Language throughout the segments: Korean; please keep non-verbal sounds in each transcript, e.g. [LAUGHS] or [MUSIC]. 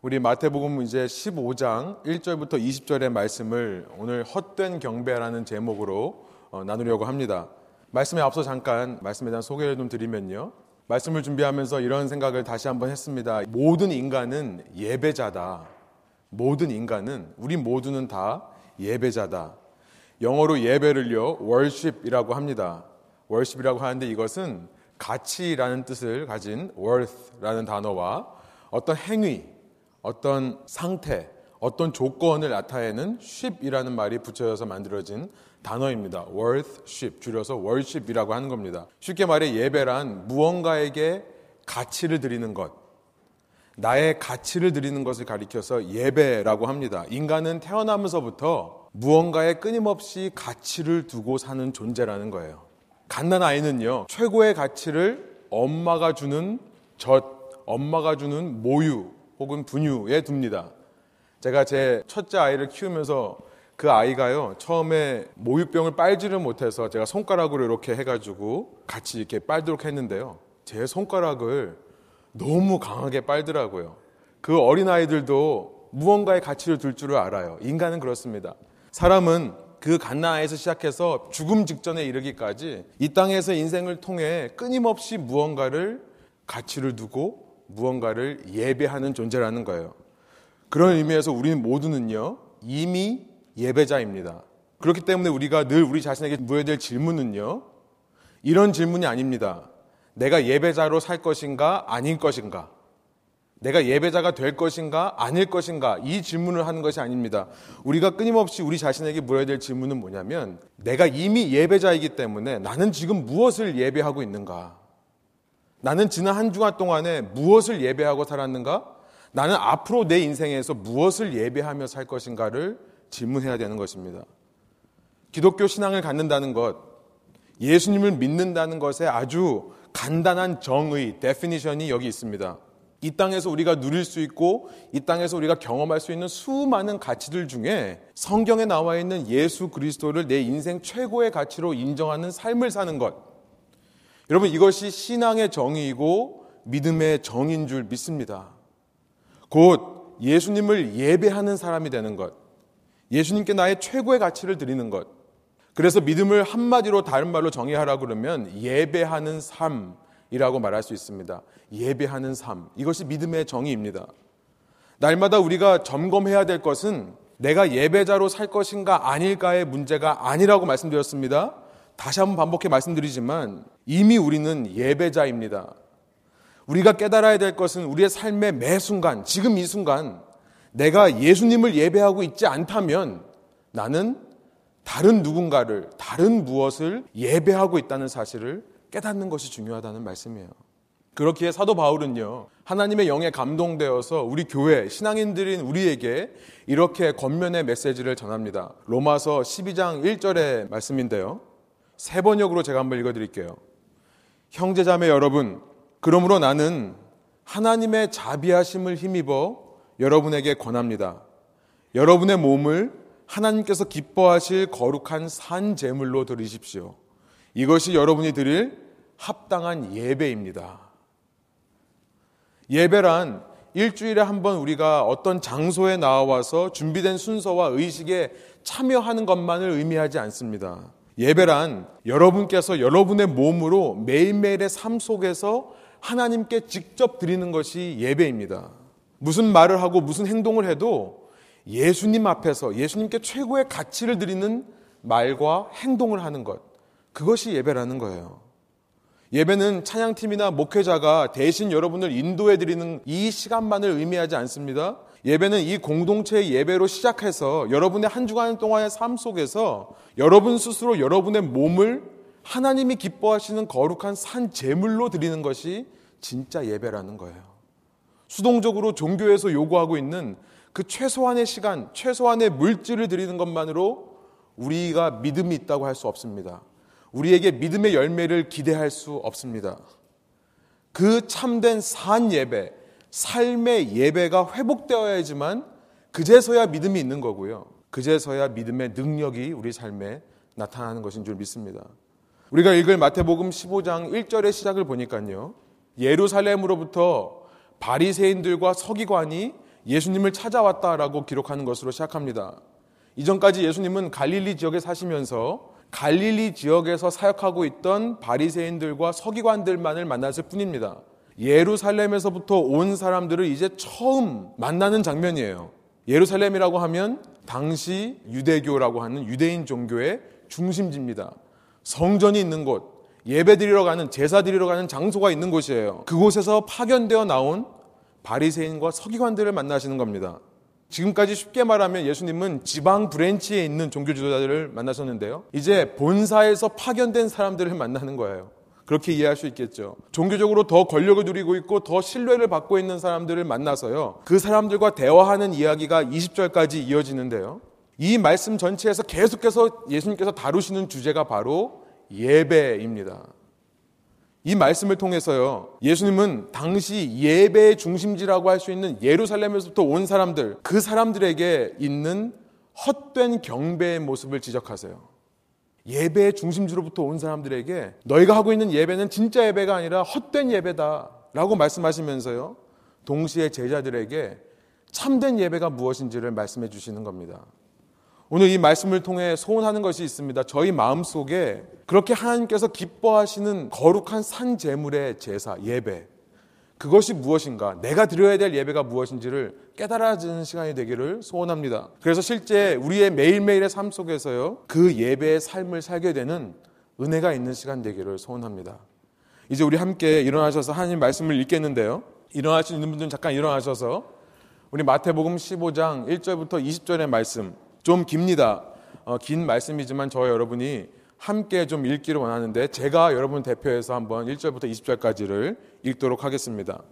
우리 마태복음 이제 15장 1절부터 20절의 말씀을 오늘 헛된 경배라는 제목으로 어, 나누려고 합니다. 말씀에 앞서 잠깐 말씀에 대한 소개를 좀 드리면요. 말씀을 준비하면서 이런 생각을 다시 한번 했습니다. 모든 인간은 예배자다. 모든 인간은 우리 모두는 다 예배자다. 영어로 예배를요, worship이라고 합니다. worship이라고 하는데 이것은 가치라는 뜻을 가진 worth라는 단어와 어떤 행위, 어떤 상태, 어떤 조건을 나타내는 ship이라는 말이 붙여져서 만들어진 단어입니다. worthship 줄여서 worship이라고 하는 겁니다. 쉽게 말해 예배란 무언가에게 가치를 드리는 것, 나의 가치를 드리는 것을 가리켜서 예배라고 합니다. 인간은 태어나면서부터 무언가에 끊임없이 가치를 두고 사는 존재라는 거예요. 갓난 아이는요, 최고의 가치를 엄마가 주는 젖, 엄마가 주는 모유, 혹은 분유에 둡니다. 제가 제 첫째 아이를 키우면서 그 아이가요, 처음에 모유병을 빨지를 못해서 제가 손가락으로 이렇게 해가지고 같이 이렇게 빨도록 했는데요. 제 손가락을 너무 강하게 빨더라고요. 그 어린 아이들도 무언가의 가치를 둘 줄을 알아요. 인간은 그렇습니다. 사람은 그 갓나에서 시작해서 죽음 직전에 이르기까지 이 땅에서 인생을 통해 끊임없이 무언가를 가치를 두고 무언가를 예배하는 존재라는 거예요. 그런 의미에서 우리는 모두는요, 이미 예배자입니다. 그렇기 때문에 우리가 늘 우리 자신에게 물어야 될 질문은요, 이런 질문이 아닙니다. 내가 예배자로 살 것인가, 아닐 것인가? 내가 예배자가 될 것인가, 아닐 것인가? 이 질문을 하는 것이 아닙니다. 우리가 끊임없이 우리 자신에게 물어야 될 질문은 뭐냐면, 내가 이미 예배자이기 때문에 나는 지금 무엇을 예배하고 있는가? 나는 지난 한 주간 동안에 무엇을 예배하고 살았는가? 나는 앞으로 내 인생에서 무엇을 예배하며 살 것인가를 질문해야 되는 것입니다. 기독교 신앙을 갖는다는 것, 예수님을 믿는다는 것에 아주 간단한 정의, definition이 여기 있습니다. 이 땅에서 우리가 누릴 수 있고 이 땅에서 우리가 경험할 수 있는 수많은 가치들 중에 성경에 나와 있는 예수 그리스도를 내 인생 최고의 가치로 인정하는 삶을 사는 것. 여러분 이것이 신앙의 정의이고 믿음의 정인 줄 믿습니다. 곧 예수님을 예배하는 사람이 되는 것. 예수님께 나의 최고의 가치를 드리는 것. 그래서 믿음을 한마디로 다른 말로 정의하라 그러면 예배하는 삶이라고 말할 수 있습니다. 예배하는 삶. 이것이 믿음의 정의입니다. 날마다 우리가 점검해야 될 것은 내가 예배자로 살 것인가 아닐까의 문제가 아니라고 말씀드렸습니다. 다시 한번 반복해 말씀드리지만 이미 우리는 예배자입니다. 우리가 깨달아야 될 것은 우리의 삶의 매 순간, 지금 이 순간 내가 예수님을 예배하고 있지 않다면 나는 다른 누군가를, 다른 무엇을 예배하고 있다는 사실을 깨닫는 것이 중요하다는 말씀이에요. 그렇기에 사도 바울은요, 하나님의 영에 감동되어서 우리 교회, 신앙인들인 우리에게 이렇게 겉면의 메시지를 전합니다. 로마서 12장 1절의 말씀인데요. 세 번역으로 제가 한번 읽어드릴게요. 형제자매 여러분, 그러므로 나는 하나님의 자비하심을 힘입어 여러분에게 권합니다. 여러분의 몸을 하나님께서 기뻐하실 거룩한 산 제물로 드리십시오. 이것이 여러분이 드릴 합당한 예배입니다. 예배란 일주일에 한 번 우리가 어떤 장소에 나와서 준비된 순서와 의식에 참여하는 것만을 의미하지 않습니다. 예배란 여러분께서 여러분의 몸으로 매일매일의 삶 속에서 하나님께 직접 드리는 것이 예배입니다. 무슨 말을 하고 무슨 행동을 해도 예수님 앞에서 예수님께 최고의 가치를 드리는 말과 행동을 하는 것. 그것이 예배라는 거예요. 예배는 찬양팀이나 목회자가 대신 여러분을 인도해 드리는 이 시간만을 의미하지 않습니다. 예배는 이 공동체의 예배로 시작해서 여러분의 한 주간 동안의 삶 속에서 여러분 스스로 여러분의 몸을 하나님이 기뻐하시는 거룩한 산 제물로 드리는 것이 진짜 예배라는 거예요. 수동적으로 종교에서 요구하고 있는 그 최소한의 시간, 최소한의 물질을 드리는 것만으로 우리가 믿음이 있다고 할 수 없습니다. 우리에게 믿음의 열매를 기대할 수 없습니다. 그 참된 산 예배, 삶의 예배가 회복되어야지만 그제서야 믿음이 있는 거고요. 그제서야 믿음의 능력이 우리 삶에 나타나는 것인 줄 믿습니다. 우리가 읽을 마태복음 15장 1절의 시작을 보니까요. 예루살렘으로부터 바리새인들과 서기관이 예수님을 찾아왔다라고 기록하는 것으로 시작합니다. 이전까지 예수님은 갈릴리 지역에 사시면서 갈릴리 지역에서 사역하고 있던 바리새인들과 서기관들만을 만났을 뿐입니다. 예루살렘에서부터 온 사람들을 이제 처음 만나는 장면이에요. 예루살렘이라고 하면 당시 유대교라고 하는 유대인 종교의 중심지입니다. 성전이 있는 곳, 예배 드리러 가는 제사 드리러 가는 장소가 있는 곳이에요. 그곳에서 파견되어 나온 바리새인과 서기관들을 만나시는 겁니다. 지금까지 쉽게 말하면 예수님은 지방 branch에 있는 종교 지도자들을 만나셨는데요. 이제 본사에서 파견된 사람들을 만나는 거예요. 그렇게 이해할 수 있겠죠. 종교적으로 더 권력을 누리고 있고 더 신뢰를 받고 있는 사람들을 만나서요. 그 사람들과 대화하는 이야기가 20절까지 이어지는데요. 이 말씀 전체에서 계속해서 예수님께서 다루시는 주제가 바로 예배입니다. 이 말씀을 통해서요, 예수님은 당시 예배의 중심지라고 할 수 있는 예루살렘에서부터 온 사람들, 그 사람들에게 있는 헛된 경배의 모습을 지적하세요. 예배의 중심지로부터 온 사람들에게 너희가 하고 있는 예배는 진짜 예배가 아니라 헛된 예배다. 라고 말씀하시면서요, 동시에 제자들에게 참된 예배가 무엇인지를 말씀해 주시는 겁니다. 오늘 이 말씀을 통해 소원하는 것이 있습니다. 저희 마음 속에 그렇게 하나님께서 기뻐하시는 거룩한 산 제물의 제사, 예배. 그것이 무엇인가, 내가 드려야 될 예배가 무엇인지를 깨달아지는 시간이 되기를 소원합니다. 그래서 실제 우리의 매일매일의 삶 속에서요, 그 예배의 삶을 살게 되는 은혜가 있는 시간 되기를 소원합니다. 이제 우리 함께 일어나셔서 하나님 말씀을 읽겠는데요. 일어날 수 분들은 잠깐 일어나셔서 우리 마태복음 15장 1절부터 20절의 말씀, 좀 깁니다. 어, 긴 말씀이지만 저 여러분이 함께 좀 읽기를 원하는데 제가 여러분 대표해서 한번 1절부터 20절까지를 읽도록 하겠습니다.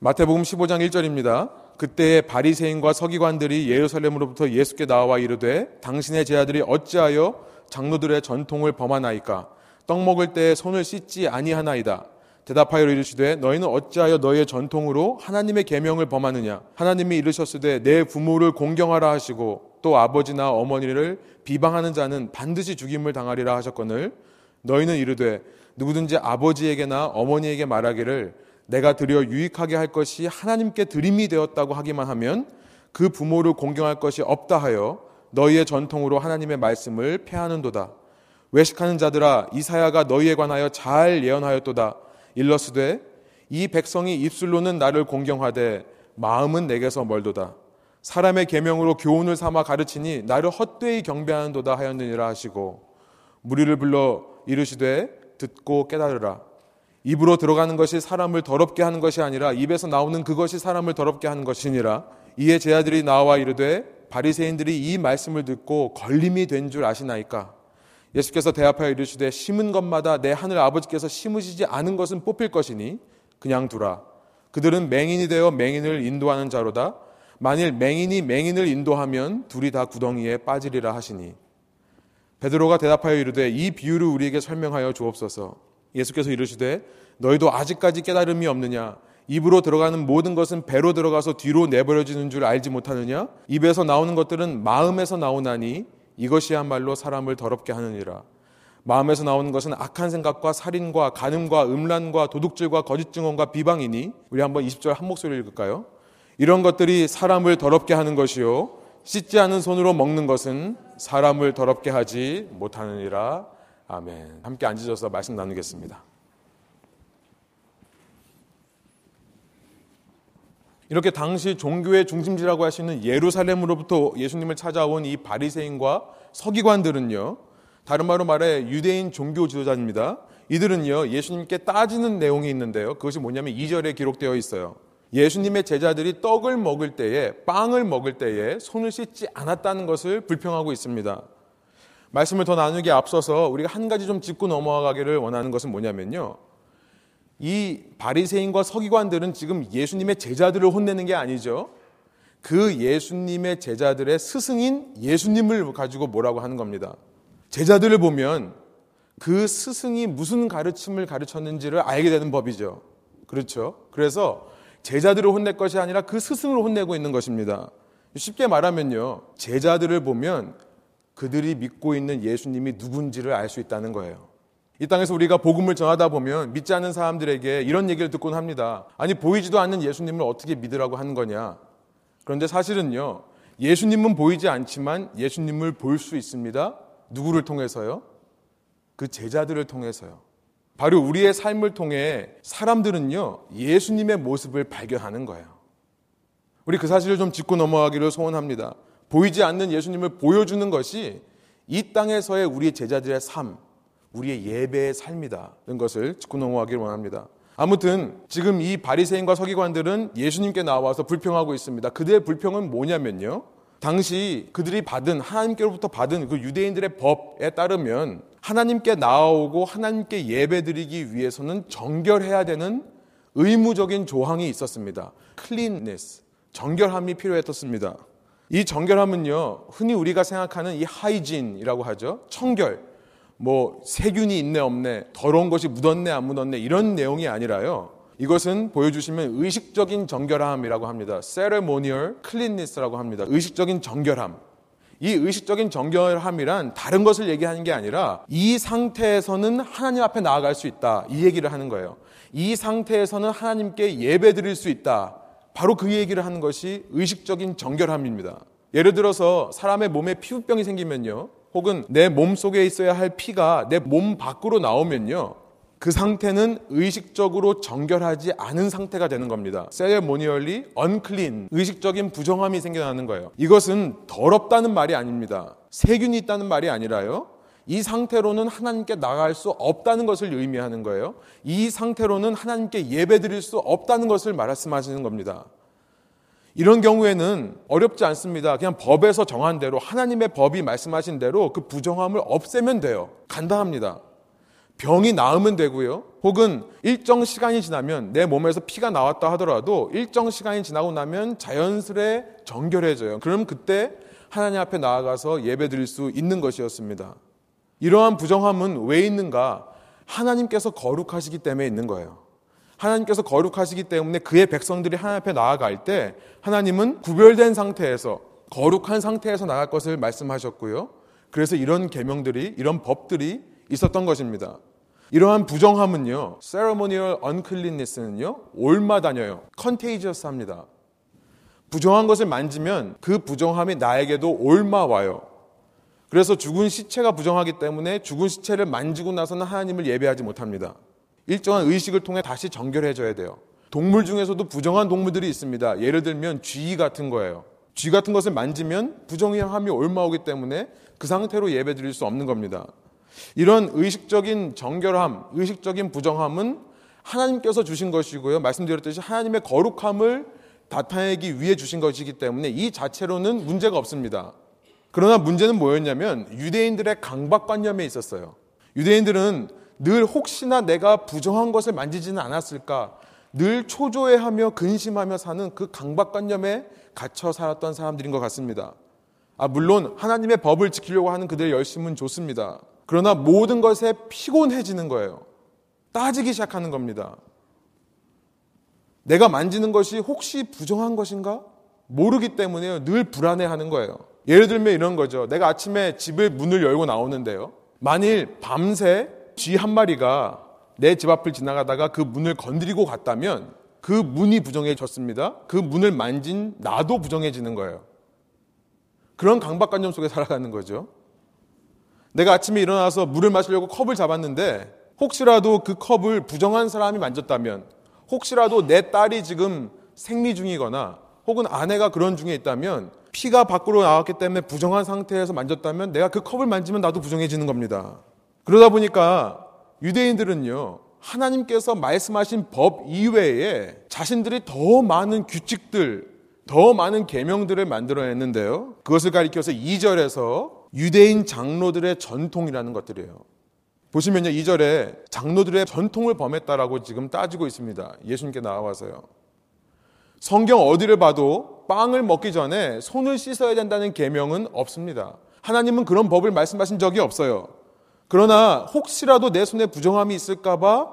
마태복음 15장 1절입니다. 그때의 바리새인과 서기관들이 예루살렘으로부터 예수께 나와 이르되 당신의 제자들이 어찌하여 장로들의 전통을 범하나이까 떡 먹을 때 손을 씻지 아니하나이다. 대답하여 이르시되 너희는 어찌하여 너희의 전통으로 하나님의 계명을 범하느냐 하나님이 이르셨으되 내 부모를 공경하라 하시고 또 아버지나 어머니를 비방하는 자는 반드시 죽임을 당하리라 하셨거늘 너희는 이르되 누구든지 아버지에게나 어머니에게 말하기를 내가 드려 유익하게 할 것이 하나님께 드림이 되었다고 하기만 하면 그 부모를 공경할 것이 없다 하여 너희의 전통으로 하나님의 말씀을 패하는도다. 외식하는 자들아 이사야가 너희에 관하여 잘 예언하였도다. 일러스되 이 백성이 입술로는 나를 공경하되 마음은 내게서 멀도다. 사람의 계명으로 교훈을 삼아 가르치니 나를 헛되이 경배하는도다 하였느니라 하시고 무리를 불러 이르시되 듣고 깨달으라. 입으로 들어가는 것이 사람을 더럽게 하는 것이 아니라 입에서 나오는 그것이 사람을 더럽게 하는 것이니라. 이에 제 아들이 나와 이르되 바리새인들이 이 말씀을 듣고 걸림이 된 줄 아시나이까? 예수께서 대합하여 이르시되 심은 것마다 내 하늘 아버지께서 심으시지 않은 것은 뽑힐 것이니 그냥 두라. 그들은 맹인이 되어 맹인을 인도하는 자로다 만일 맹인이 맹인을 인도하면 둘이 다 구덩이에 빠지리라 하시니. 베드로가 대답하여 이르되 이 비유를 우리에게 설명하여 주옵소서. 예수께서 이르시되 너희도 아직까지 깨달음이 없느냐? 입으로 들어가는 모든 것은 배로 들어가서 뒤로 내버려지는 줄 알지 못하느냐? 입에서 나오는 것들은 마음에서 나오나니 이것이야말로 사람을 더럽게 하느니라. 마음에서 나오는 것은 악한 생각과 살인과 간음과 음란과 도둑질과 거짓 증언과 비방이니 우리 한번 20절 한 목소리 읽을까요? 이런 것들이 사람을 더럽게 하는 것이요. 씻지 않은 손으로 먹는 것은 사람을 더럽게 하지 못하느니라. 아멘. 함께 앉으셔서 말씀 나누겠습니다. 이렇게 당시 종교의 중심지라고 있는 예루살렘으로부터 예수님을 찾아온 이 바리새인과 서기관들은요. 다른 말로 말해 유대인 종교 지도자입니다. 이들은요. 예수님께 따지는 내용이 있는데요. 그것이 뭐냐면 2절에 기록되어 있어요. 예수님의 제자들이 떡을 먹을 때에 빵을 먹을 때에 손을 씻지 않았다는 것을 불평하고 있습니다. 말씀을 더 나누기 앞서서 우리가 한 가지 좀 짚고 넘어가기를 원하는 것은 뭐냐면요. 이 바리새인과 서기관들은 지금 예수님의 제자들을 혼내는 게 아니죠. 그 예수님의 제자들의 스승인 예수님을 가지고 뭐라고 하는 겁니다. 제자들을 보면 그 스승이 무슨 가르침을 가르쳤는지를 알게 되는 법이죠. 그렇죠? 그래서 제자들을 혼낼 것이 아니라 그 스승을 혼내고 있는 것입니다. 쉽게 말하면요. 제자들을 보면 그들이 믿고 있는 예수님이 누군지를 알 수 있다는 거예요. 이 땅에서 우리가 복음을 전하다 보면 믿지 않는 사람들에게 이런 얘기를 듣곤 합니다. 아니, 보이지도 않는 예수님을 어떻게 믿으라고 하는 거냐? 그런데 사실은요, 예수님은 보이지 않지만 예수님을 볼 수 있습니다. 누구를 통해서요? 그 제자들을 통해서요. 바로 우리의 삶을 통해 사람들은요, 예수님의 모습을 발견하는 거예요. 우리 그 사실을 좀 짚고 넘어가기를 소원합니다. 보이지 않는 예수님을 보여주는 것이 이 땅에서의 우리 제자들의 삶, 우리의 예배의 삶이다는 것을 짚고 넘어가기를 원합니다. 아무튼 지금 이 바리새인과 서기관들은 예수님께 나와서 불평하고 있습니다. 그들의 불평은 뭐냐면요. 당시 그들이 받은 하나님께로부터 받은 그 유대인들의 법에 따르면 하나님께 나아오고 하나님께 예배드리기 위해서는 정결해야 되는 의무적인 조항이 있었습니다. 클린네스, 정결함이 필요했었습니다. 이 정결함은요, 흔히 우리가 생각하는 이 하이진이라고 하죠. 청결, 뭐 세균이 있네 없네, 더러운 것이 묻었네 안 묻었네 이런 내용이 아니라요. 이것은 보여주시면 의식적인 정결함이라고 합니다. ceremonial cleanness라고 합니다. 의식적인 정결함. 이 의식적인 정결함이란 다른 것을 얘기하는 게 아니라 이 상태에서는 하나님 앞에 나아갈 수 있다. 이 얘기를 하는 거예요. 이 상태에서는 하나님께 예배 드릴 수 있다. 바로 그 얘기를 하는 것이 의식적인 정결함입니다. 예를 들어서 사람의 몸에 피부병이 생기면요. 혹은 내 몸 속에 있어야 할 피가 내 몸 밖으로 나오면요. 그 상태는 의식적으로 정결하지 않은 상태가 되는 겁니다. ceremonially unclean, 의식적인 부정함이 생겨나는 거예요. 이것은 더럽다는 말이 아닙니다. 세균이 있다는 말이 아니라요. 이 상태로는 하나님께 나갈 수 없다는 것을 의미하는 거예요. 이 상태로는 하나님께 예배 드릴 수 없다는 것을 말씀하시는 겁니다. 이런 경우에는 어렵지 않습니다. 그냥 법에서 정한 대로 하나님의 법이 말씀하신 대로 그 부정함을 없애면 돼요. 간단합니다. 병이 나으면 되고요. 혹은 일정 시간이 지나면 내 몸에서 피가 나왔다 하더라도 일정 시간이 지나고 나면 자연스레 정결해져요. 그럼 그때 하나님 앞에 나아가서 예배 드릴 수 있는 것이었습니다. 이러한 부정함은 왜 있는가? 하나님께서 거룩하시기 때문에 있는 거예요. 하나님께서 거룩하시기 때문에 그의 백성들이 하나님 앞에 나아갈 때 하나님은 구별된 상태에서 거룩한 상태에서 나갈 것을 말씀하셨고요. 그래서 이런 계명들이 이런 법들이 있었던 것입니다. 이러한 부정함은요, ceremonial uncleanness는요, 올마 다녀요. contagious 합니다. 부정한 것을 만지면 그 부정함이 나에게도 올마 와요. 그래서 죽은 시체가 부정하기 때문에 죽은 시체를 만지고 나서는 하나님을 예배하지 못합니다. 일정한 의식을 통해 다시 정결해져야 돼요. 동물 중에서도 부정한 동물들이 있습니다. 예를 들면 쥐 같은 거예요. 쥐 같은 것을 만지면 부정함이 올마오기 때문에 그 상태로 예배 드릴 수 없는 겁니다. 이런 의식적인 정결함, 의식적인 부정함은 하나님께서 주신 것이고요. 말씀드렸듯이 하나님의 거룩함을 나타내기 위해 주신 것이기 때문에 이 자체로는 문제가 없습니다. 그러나 문제는 뭐였냐면 유대인들의 강박관념에 있었어요. 유대인들은 늘 혹시나 내가 부정한 것을 만지지는 않았을까 늘 초조해하며 근심하며 사는 그 강박관념에 갇혀 살았던 사람들인 것 같습니다. 아, 물론 하나님의 법을 지키려고 하는 그들의 열심은 좋습니다. 그러나 모든 것에 피곤해지는 거예요. 따지기 시작하는 겁니다. 내가 만지는 것이 혹시 부정한 것인가? 모르기 때문에 늘 불안해하는 거예요. 예를 들면 이런 거죠. 내가 아침에 집을 문을 열고 나오는데요. 만일 밤새 쥐 한 마리가 내 집 앞을 지나가다가 그 문을 건드리고 갔다면 그 문이 부정해졌습니다. 그 문을 만진 나도 부정해지는 거예요. 그런 강박관념 속에 살아가는 거죠. 내가 아침에 일어나서 물을 마시려고 컵을 잡았는데 혹시라도 그 컵을 부정한 사람이 만졌다면 혹시라도 내 딸이 지금 생리 중이거나 혹은 아내가 그런 중에 있다면 피가 밖으로 나왔기 때문에 부정한 상태에서 만졌다면 내가 그 컵을 만지면 나도 부정해지는 겁니다. 그러다 보니까 유대인들은요, 하나님께서 말씀하신 법 이외에 자신들이 더 많은 규칙들, 더 많은 계명들을 만들어냈는데요. 그것을 가리켜서 2절에서 유대인 장로들의 전통이라는 것들이에요. 보시면요, 2절에 장로들의 전통을 범했다라고 지금 따지고 있습니다. 예수님께 나와서요. 성경 어디를 봐도 빵을 먹기 전에 손을 씻어야 된다는 계명은 없습니다. 하나님은 그런 법을 말씀하신 적이 없어요. 그러나 혹시라도 내 손에 부정함이 있을까봐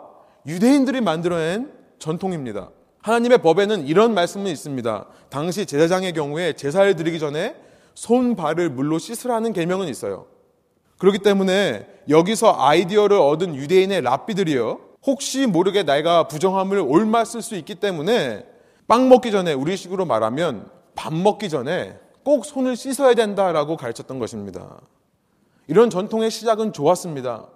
유대인들이 만들어낸 전통입니다. 하나님의 법에는 이런 말씀은 있습니다. 당시 제사장의 경우에 제사를 드리기 전에 손 발을 물로 씻으라는 계명은 있어요. 그렇기 때문에 여기서 아이디어를 얻은 유대인의 랍비들이요. 혹시 모르게 내가 부정함을 옮았을 수 있기 때문에 빵 먹기 전에 우리식으로 말하면 밥 먹기 전에 꼭 손을 씻어야 된다라고 가르쳤던 것입니다. 이런 전통의 시작은 좋았습니다.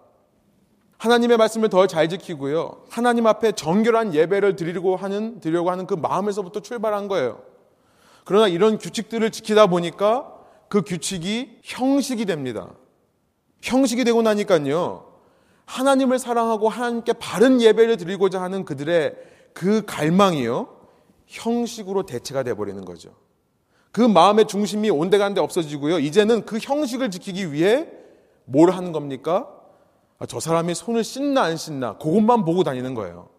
하나님의 말씀을 더 잘 지키고요. 하나님 앞에 정결한 예배를 드리려고 하는, 드리려고 하는 그 마음에서부터 출발한 거예요. 그러나 이런 규칙들을 지키다 보니까 그 규칙이 형식이 됩니다. 형식이 되고 나니까요. 하나님을 사랑하고 하나님께 바른 예배를 드리고자 하는 그들의 그 갈망이요. 형식으로 대체가 돼버리는 거죠. 그 마음의 중심이 온데간데 없어지고요. 이제는 그 형식을 지키기 위해 뭘 하는 겁니까? 아, 저 사람이 손을 씻나 안 씻나 그것만 보고 다니는 거예요.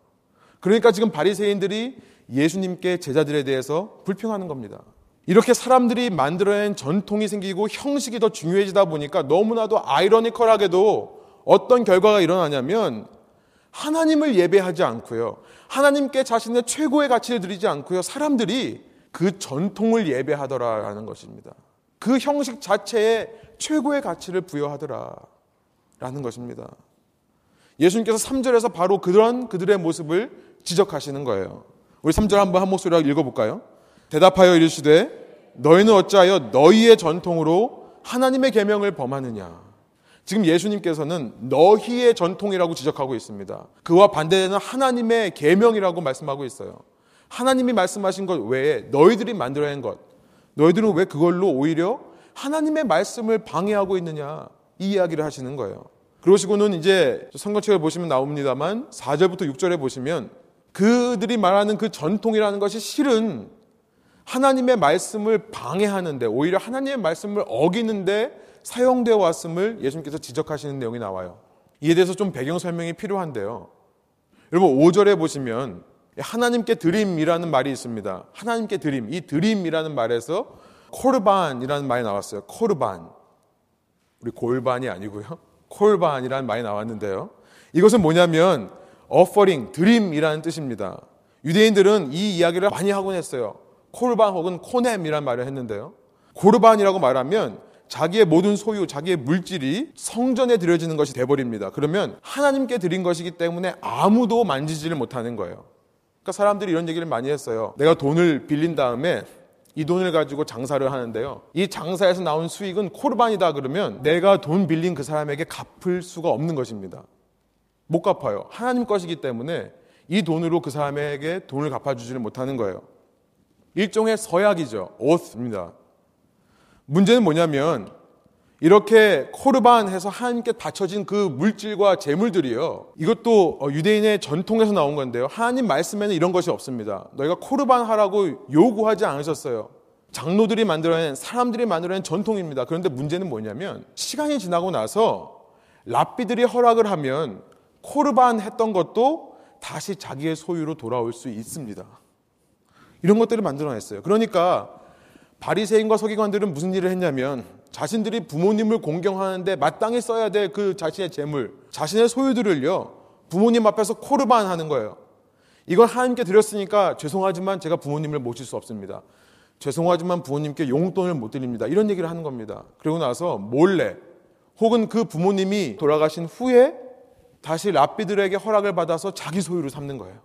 그러니까 지금 바리새인들이 예수님께 제자들에 대해서 불평하는 겁니다. 이렇게 사람들이 만들어낸 전통이 생기고 형식이 더 중요해지다 보니까 너무나도 아이러니컬하게도 어떤 결과가 일어나냐면 하나님을 예배하지 않고요. 하나님께 자신의 최고의 가치를 드리지 않고요. 사람들이 그 전통을 예배하더라라는 것입니다. 그 형식 자체에 최고의 가치를 부여하더라. 라는 것입니다. 예수님께서 3절에서 바로 그런 그들의 모습을 지적하시는 거예요. 우리 3절 한번 한 목소리로 읽어볼까요? 대답하여 이르시되 너희는 어찌하여 너희의 전통으로 하나님의 계명을 범하느냐? 지금 예수님께서는 너희의 전통이라고 지적하고 있습니다. 그와 반대되는 하나님의 계명이라고 말씀하고 있어요. 하나님이 말씀하신 것 외에 너희들이 만들어낸 것, 너희들은 왜 그걸로 오히려 하나님의 말씀을 방해하고 있느냐 이 이야기를 하시는 거예요. 그러시고는 이제 성경책을 보시면 나옵니다만 4절부터 6절에 보시면 그들이 말하는 그 전통이라는 것이 실은 하나님의 말씀을 방해하는데 오히려 하나님의 말씀을 어기는데 사용되어 왔음을 예수님께서 지적하시는 내용이 나와요. 이에 대해서 좀 배경 설명이 필요한데요. 여러분 5절에 보시면 하나님께 드림이라는 말이 있습니다. 하나님께 드림. 이 드림이라는 말에서 코르반이라는 말이 나왔어요. 코르반. 우리 골반이 아니고요. 코르반이라는 말이 나왔는데요. 이것은 뭐냐면 offering, 드림이라는 뜻입니다. 유대인들은 이 이야기를 많이 하곤 했어요. 코르반 혹은 코넴이라는 말을 했는데요. 고르반이라고 말하면 자기의 모든 소유, 자기의 물질이 성전에 드려지는 것이 돼버립니다. 그러면 하나님께 드린 것이기 때문에 아무도 만지지를 못하는 거예요. 그러니까 사람들이 이런 얘기를 많이 했어요. 내가 돈을 빌린 다음에 이 돈을 가지고 장사를 하는데요. 이 장사에서 나온 수익은 코르반이다 그러면 내가 돈 빌린 그 사람에게 갚을 수가 없는 것입니다. 못 갚아요. 하나님 것이기 때문에 이 돈으로 그 사람에게 돈을 갚아주지를 못하는 거예요. 일종의 서약이죠. 오스입니다. 문제는 뭐냐면 이렇게 코르반 해서 하나님께 바쳐진 그 물질과 재물들이요. 이것도 어, 유대인의 전통에서 나온 건데요. 하나님 말씀에는 이런 것이 없습니다. 너희가 코르반 하라고 요구하지 않으셨어요. 장로들이 만들어낸 사람들이 만들어낸 전통입니다. 그런데 문제는 뭐냐면 시간이 지나고 나서 랍비들이 허락을 하면 코르반 했던 것도 다시 자기의 소유로 돌아올 수 있습니다. 이런 것들을 만들어냈어요. 그러니까 바리새인과 서기관들은 무슨 일을 했냐면 자신들이 부모님을 공경하는데 마땅히 써야 될 그 자신의 재물, 자신의 소유들을요 부모님 앞에서 코르반 하는 거예요. 이걸 하나님께 드렸으니까 죄송하지만 제가 부모님을 모실 수 없습니다. 죄송하지만 부모님께 용돈을 못 드립니다. 이런 얘기를 하는 겁니다. 그리고 나서 몰래 혹은 그 부모님이 돌아가신 후에 다시 랍비들에게 허락을 받아서 자기 소유로 삼는 거예요.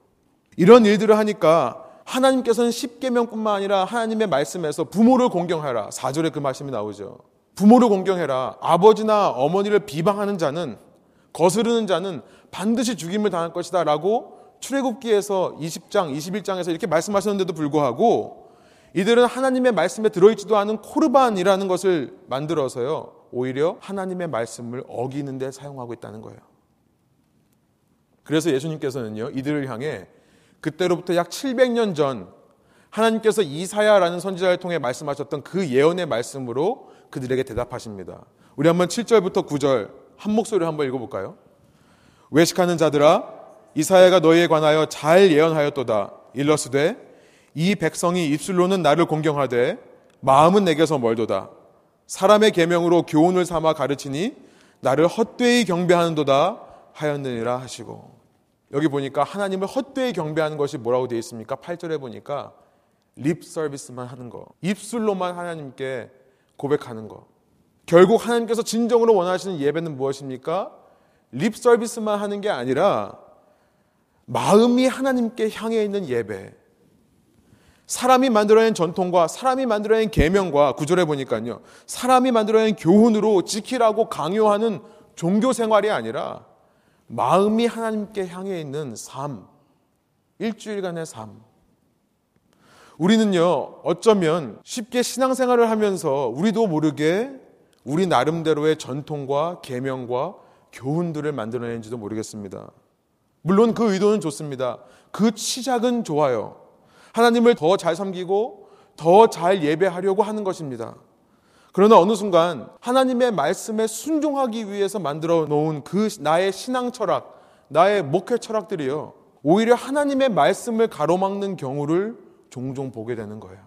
이런 일들을 하니까 하나님께서는 십계명뿐만 아니라 하나님의 말씀에서 부모를 공경하라. 4절에 그 말씀이 나오죠. 부모를 공경해라. 아버지나 어머니를 비방하는 자는 거스르는 자는 반드시 죽임을 당할 것이다 라고 출애굽기에서 20장, 21장에서 이렇게 말씀하셨는데도 불구하고 이들은 하나님의 말씀에 들어있지도 않은 코르반이라는 것을 만들어서요. 오히려 하나님의 말씀을 어기는 데 사용하고 있다는 거예요. 그래서 예수님께서는요. 이들을 향해 그때로부터 약 700년 전 하나님께서 이사야라는 선지자를 통해 말씀하셨던 그 예언의 말씀으로 그들에게 대답하십니다. 우리 한번 7절부터 9절 한 목소리로 한번 읽어볼까요? 외식하는 자들아 이사야가 너희에 관하여 잘 예언하였도다. 일러스되 이 백성이 입술로는 나를 공경하되 마음은 내게서 멀도다. 사람의 계명으로 교훈을 삼아 가르치니 나를 헛되이 경배하는도다 하였느니라 하시고 여기 보니까 하나님을 헛되이 경배하는 것이 뭐라고 되어 있습니까? 8절에 보니까 립 서비스만 하는 거. 입술로만 하나님께 고백하는 거. 결국 하나님께서 진정으로 원하시는 예배는 무엇입니까? 립 서비스만 하는 게 아니라 마음이 하나님께 향해 있는 예배. 사람이 만들어낸 전통과 사람이 만들어낸 계명과 구절에 보니까요. 사람이 만들어낸 교훈으로 지키라고 강요하는 종교 생활이 아니라 마음이 하나님께 향해 있는 삶, 일주일간의 삶. 우리는요, 어쩌면 쉽게 신앙생활을 하면서 우리도 모르게 우리 나름대로의 전통과 계명과 교훈들을 만들어낸지도 모르겠습니다. 물론 그 의도는 좋습니다. 그 시작은 좋아요. 하나님을 더 잘 섬기고 더 잘 예배하려고 하는 것입니다. 그러나 어느 순간 하나님의 말씀에 순종하기 위해서 만들어 놓은 그 나의 신앙 철학, 나의 목회 철학들이요. 오히려 하나님의 말씀을 가로막는 경우를 종종 보게 되는 거예요.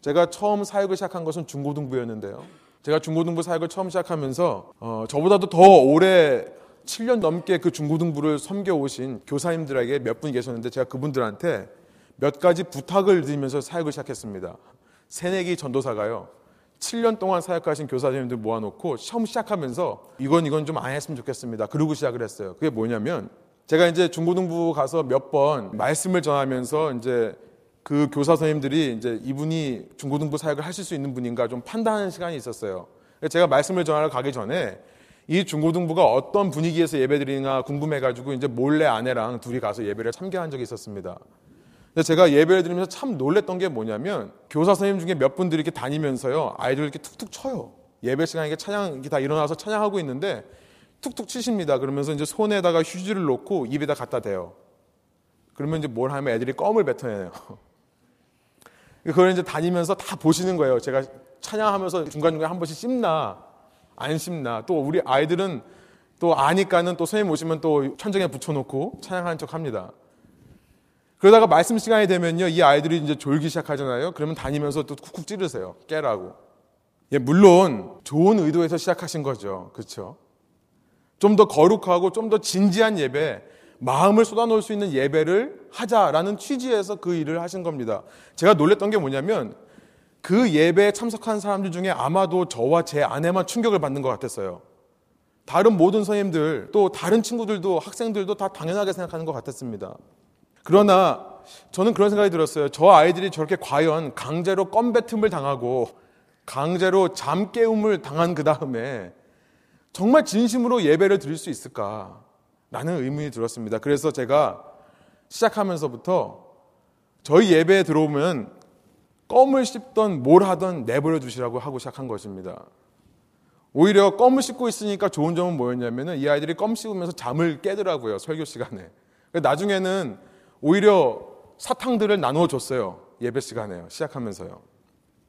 제가 처음 사역을 시작한 것은 중고등부였는데요. 제가 중고등부 사역을 처음 시작하면서 어, 저보다도 더 오래 7년 넘게 그 중고등부를 섬겨오신 교사님들에게 몇 분 계셨는데 제가 그분들한테 몇 가지 부탁을 드리면서 사역을 시작했습니다. 새내기 전도사가요. 7년 동안 사역하신 교사님들 모아놓고 처음 시작하면서 이건 이건 좀 안 했으면 좋겠습니다. 그러고 시작을 했어요. 그게 뭐냐면 제가 이제 중고등부 가서 몇 번 말씀을 전하면서 이제 그 교사 선생님들이 이제 이분이 중고등부 사역을 하실 수 있는 분인가 좀 판단하는 시간이 있었어요. 제가 말씀을 전하러 가기 전에 이 중고등부가 어떤 분위기에서 예배드리나 궁금해가지고 이제 몰래 아내랑 둘이 가서 예배를 참견한 적이 있었습니다. 근데 제가 예배를 드리면서 참 놀랬던 게 뭐냐면 교사 선생님 중에 몇 분들이 이렇게 다니면서요 아이들 이렇게 툭툭 쳐요. 예배 시간에 찬양 이렇게 다 일어나서 찬양하고 있는데 툭툭 치십니다. 그러면서 이제 손에다가 휴지를 놓고 입에다 갖다 대요. 그러면 이제 뭘 하면 애들이 껌을 뱉어내요. [LAUGHS] 그걸 이제 다니면서 다 보시는 거예요. 제가 찬양하면서 중간중간 한 번씩 씹나 안 씹나 또 우리 아이들은 또 아니까는 또 선생님 오시면 또 천정에 붙여놓고 찬양하는 척 합니다. 그러다가 말씀 시간이 되면요, 이 아이들이 이제 졸기 시작하잖아요. 그러면 다니면서 또 쿡쿡 찌르세요. 깨라고. 예, 물론 좋은 의도에서 시작하신 거죠. 그렇죠? 좀 더 거룩하고 좀 더 진지한 예배, 마음을 쏟아놓을 수 있는 예배를 하자라는 취지에서 그 일을 하신 겁니다. 제가 놀랬던 게 뭐냐면 그 예배에 참석한 사람들 중에 아마도 저와 제 아내만 충격을 받는 것 같았어요. 다른 모든 선생님들, 또 다른 친구들도 학생들도 다 당연하게 생각하는 것 같았습니다. 그러나 저는 그런 생각이 들었어요. 저 아이들이 저렇게 과연 강제로 껌뱉음을 당하고 강제로 잠 깨움을 당한 그 다음에 정말 진심으로 예배를 드릴 수 있을까? 라는 의문이 들었습니다. 그래서 제가 시작하면서부터 저희 예배에 들어오면 껌을 씹던 뭘 하던 내버려 두시라고 하고 시작한 것입니다. 오히려 껌을 씹고 있으니까 좋은 점은 뭐였냐면 이 아이들이 껌 씹으면서 잠을 깨더라고요. 설교 시간에. 나중에는 오히려 사탕들을 나누어 줬어요. 예배 시간에요. 시작하면서요.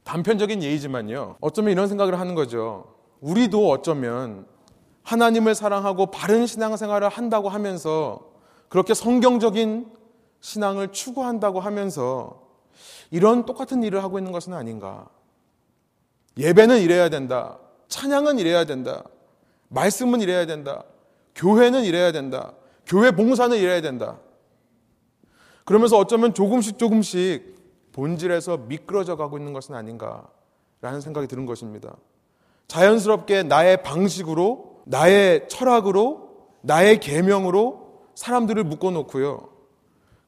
단편적인 예의지만요. 어쩌면 이런 생각을 하는 거죠. 우리도 어쩌면 하나님을 사랑하고 바른 신앙생활을 한다고 하면서 그렇게 성경적인 신앙을 추구한다고 하면서 이런 똑같은 일을 하고 있는 것은 아닌가. 예배는 이래야 된다. 찬양은 이래야 된다. 말씀은 이래야 된다. 교회는 이래야 된다. 교회 봉사는 이래야 된다. 그러면서 어쩌면 조금씩 조금씩 본질에서 미끄러져 가고 있는 것은 아닌가라는 생각이 드는 것입니다. 자연스럽게 나의 방식으로 나의 철학으로 나의 계명으로 사람들을 묶어놓고요.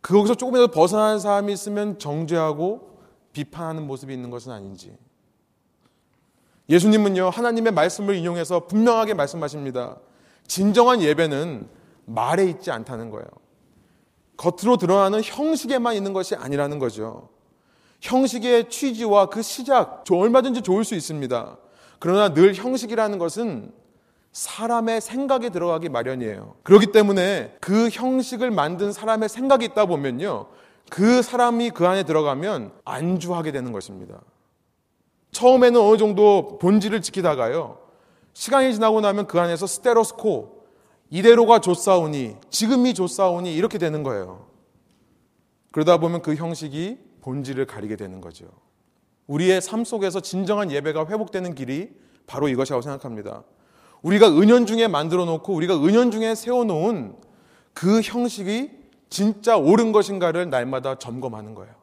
거기서 조금이라도 벗어나는 사람이 있으면 정죄하고 비판하는 모습이 있는 것은 아닌지. 예수님은요, 하나님의 말씀을 인용해서 분명하게 말씀하십니다. 진정한 예배는 말에 있지 않다는 거예요. 겉으로 드러나는 형식에만 있는 것이 아니라는 거죠. 형식의 취지와 그 시작, 얼마든지 좋을 수 있습니다. 그러나 늘 형식이라는 것은 사람의 생각이 들어가기 마련이에요. 그렇기 때문에 그 형식을 만든 사람의 생각이 있다 보면요. 그 사람이 그 안에 들어가면 안주하게 되는 것입니다. 처음에는 어느 정도 본질을 지키다가요. 시간이 지나고 나면 그 안에서 스테로스코, 이대로가 좋사오니, 지금이 좋사오니 이렇게 되는 거예요. 그러다 보면 그 형식이 본질을 가리게 되는 거죠. 우리의 삶 속에서 진정한 예배가 회복되는 길이 바로 이것이라고 생각합니다. 우리가 은연 중에 만들어 놓고 우리가 은연 중에 세워 놓은 그 형식이 진짜 옳은 것인가를 날마다 점검하는 거예요.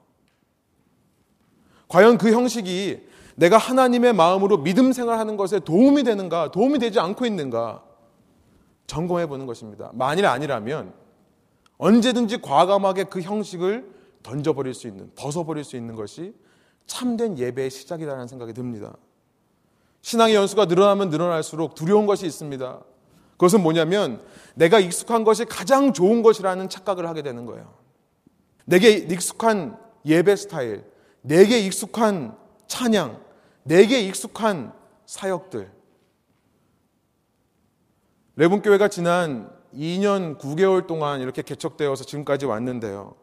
과연 그 형식이 내가 하나님의 마음으로 믿음 생활하는 것에 도움이 되는가, 도움이 되지 않고 있는가 점검해 보는 것입니다. 만일 아니라면 언제든지 과감하게 그 형식을 던져버릴 수 있는, 벗어버릴 수 있는 것이 참된 예배의 시작이라는 생각이 듭니다. 신앙의 연수가 늘어나면 늘어날수록 두려운 것이 있습니다. 그것은 뭐냐면 내가 익숙한 것이 가장 좋은 것이라는 착각을 하게 되는 거예요. 내게 익숙한 예배 스타일, 내게 익숙한 찬양, 내게 익숙한 사역들. 레분교회가 지난 2년 9개월 동안 이렇게 개척되어서 지금까지 왔는데요.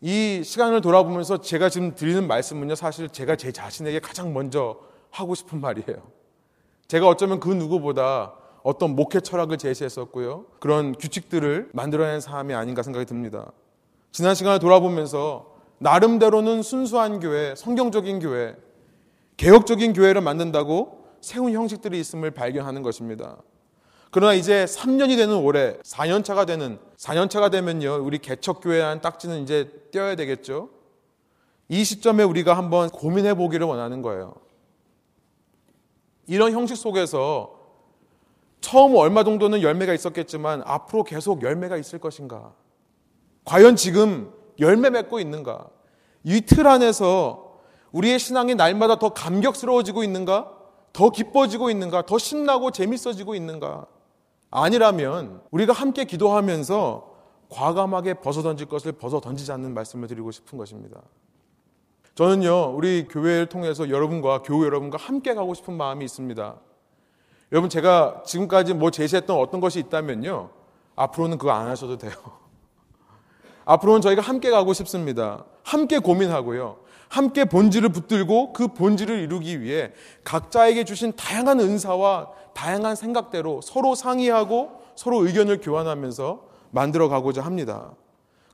이 시간을 돌아보면서 제가 지금 드리는 말씀은요, 사실 제가 제 자신에게 가장 먼저 하고 싶은 말이에요. 제가 어쩌면 그 누구보다 어떤 목회 철학을 제시했었고요. 그런 규칙들을 만들어낸 사람이 아닌가 생각이 듭니다. 지난 시간을 돌아보면서 나름대로는 순수한 교회, 성경적인 교회, 개혁적인 교회를 만든다고 세운 형식들이 있음을 발견하는 것입니다. 그러나 이제 3년이 되는 올해, 4년차가 되는, 4년차가 되면요, 우리 개척교회 한 딱지는 이제 떼어야 되겠죠? 이 시점에 우리가 한번 고민해 보기를 원하는 거예요. 이런 형식 속에서 처음 얼마 정도는 열매가 있었겠지만 앞으로 계속 열매가 있을 것인가? 과연 지금 열매 맺고 있는가? 이 틀 안에서 우리의 신앙이 날마다 더 감격스러워지고 있는가? 더 기뻐지고 있는가? 더 신나고 재밌어지고 있는가? 아니라면 우리가 함께 기도하면서 과감하게 벗어 던질 것을 벗어 던지지 않는 말씀을 드리고 싶은 것입니다. 저는요, 우리 교회를 통해서 여러분과 교회 여러분과 함께 가고 싶은 마음이 있습니다. 여러분, 제가 지금까지 뭐 제시했던 어떤 것이 있다면요, 앞으로는 그거 안 하셔도 돼요. [LAUGHS] 앞으로는 저희가 함께 가고 싶습니다. 함께 고민하고요. 함께 본질을 붙들고 그 본질을 이루기 위해 각자에게 주신 다양한 은사와 다양한 생각대로 서로 상의하고 서로 의견을 교환하면서 만들어 가고자 합니다.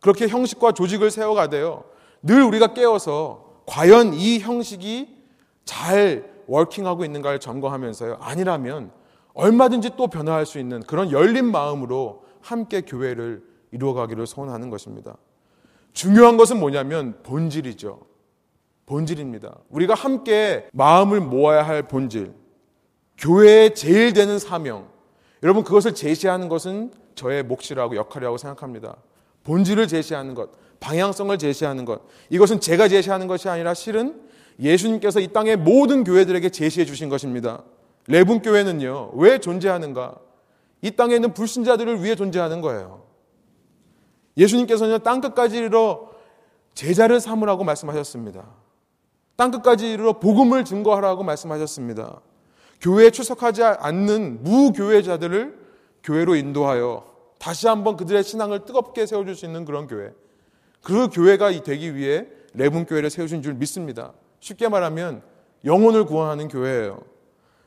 그렇게 형식과 조직을 세워가되요. 늘 우리가 깨어서 과연 이 형식이 잘 워킹하고 있는가를 점검하면서요. 아니라면 얼마든지 또 변화할 수 있는 그런 열린 마음으로 함께 교회를 이루어가기를 소원하는 것입니다. 중요한 것은 뭐냐면 본질이죠. 본질입니다. 우리가 함께 마음을 모아야 할 본질. 교회의 제일 되는 사명. 여러분 그것을 제시하는 것은 저의 몫이라고 역할이라고 생각합니다. 본질을 제시하는 것, 방향성을 제시하는 것. 이것은 제가 제시하는 것이 아니라 실은 예수님께서 이 땅의 모든 교회들에게 제시해 주신 것입니다. 레분 교회는요. 왜 존재하는가? 이 땅에 있는 불신자들을 위해 존재하는 거예요. 예수님께서는 땅 끝까지 이르러 제자를 삼으라고 말씀하셨습니다. 땅 끝까지 이르러 복음을 증거하라고 말씀하셨습니다. 교회에 출석하지 않는 무교회자들을 교회로 인도하여 다시 한번 그들의 신앙을 뜨겁게 세워줄 수 있는 그런 교회. 그 교회가 되기 위해 레분 교회를 세우신 줄 믿습니다. 쉽게 말하면 영혼을 구원하는 교회예요.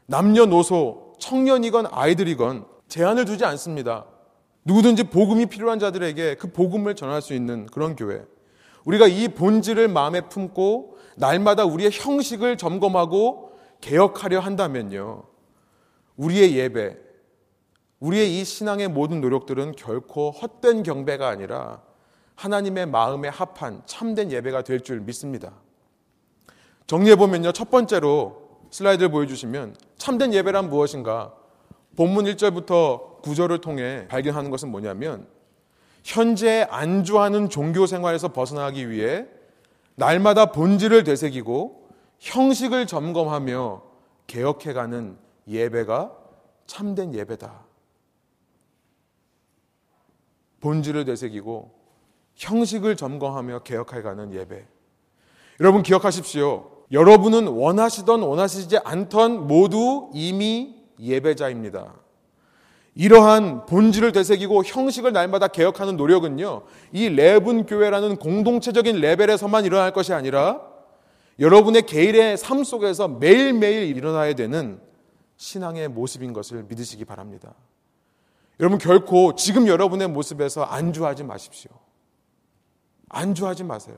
남녀노소, 청년이건 아이들이건 제한을 두지 않습니다. 누구든지 복음이 필요한 자들에게 그 복음을 전할 수 있는 그런 교회. 우리가 이 본질을 마음에 품고 날마다 우리의 형식을 점검하고 개혁하려 한다면요. 우리의 예배, 우리의 이 신앙의 모든 노력들은 결코 헛된 경배가 아니라 하나님의 마음에 합한 참된 예배가 될 줄 믿습니다. 정리해보면요. 첫 번째로 슬라이드를 보여주시면 참된 예배란 무엇인가? 본문 1절부터 9절을 통해 발견하는 것은 뭐냐면 현재 안주하는 종교 생활에서 벗어나기 위해 날마다 본질을 되새기고 형식을 점검하며 개혁해가는 예배가 참된 예배다. 본질을 되새기고 형식을 점검하며 개혁해가는 예배. 여러분 기억하십시오. 여러분은 원하시던 원하시지 않던 모두 이미 예배자입니다. 이러한 본질을 되새기고 형식을 날마다 개혁하는 노력은요, 이 레분 교회라는 공동체적인 레벨에서만 일어날 것이 아니라 여러분의 개인의 삶 속에서 매일매일 일어나야 되는 신앙의 모습인 것을 믿으시기 바랍니다. 여러분 결코 지금 여러분의 모습에서 안주하지 마십시오. 안주하지 마세요.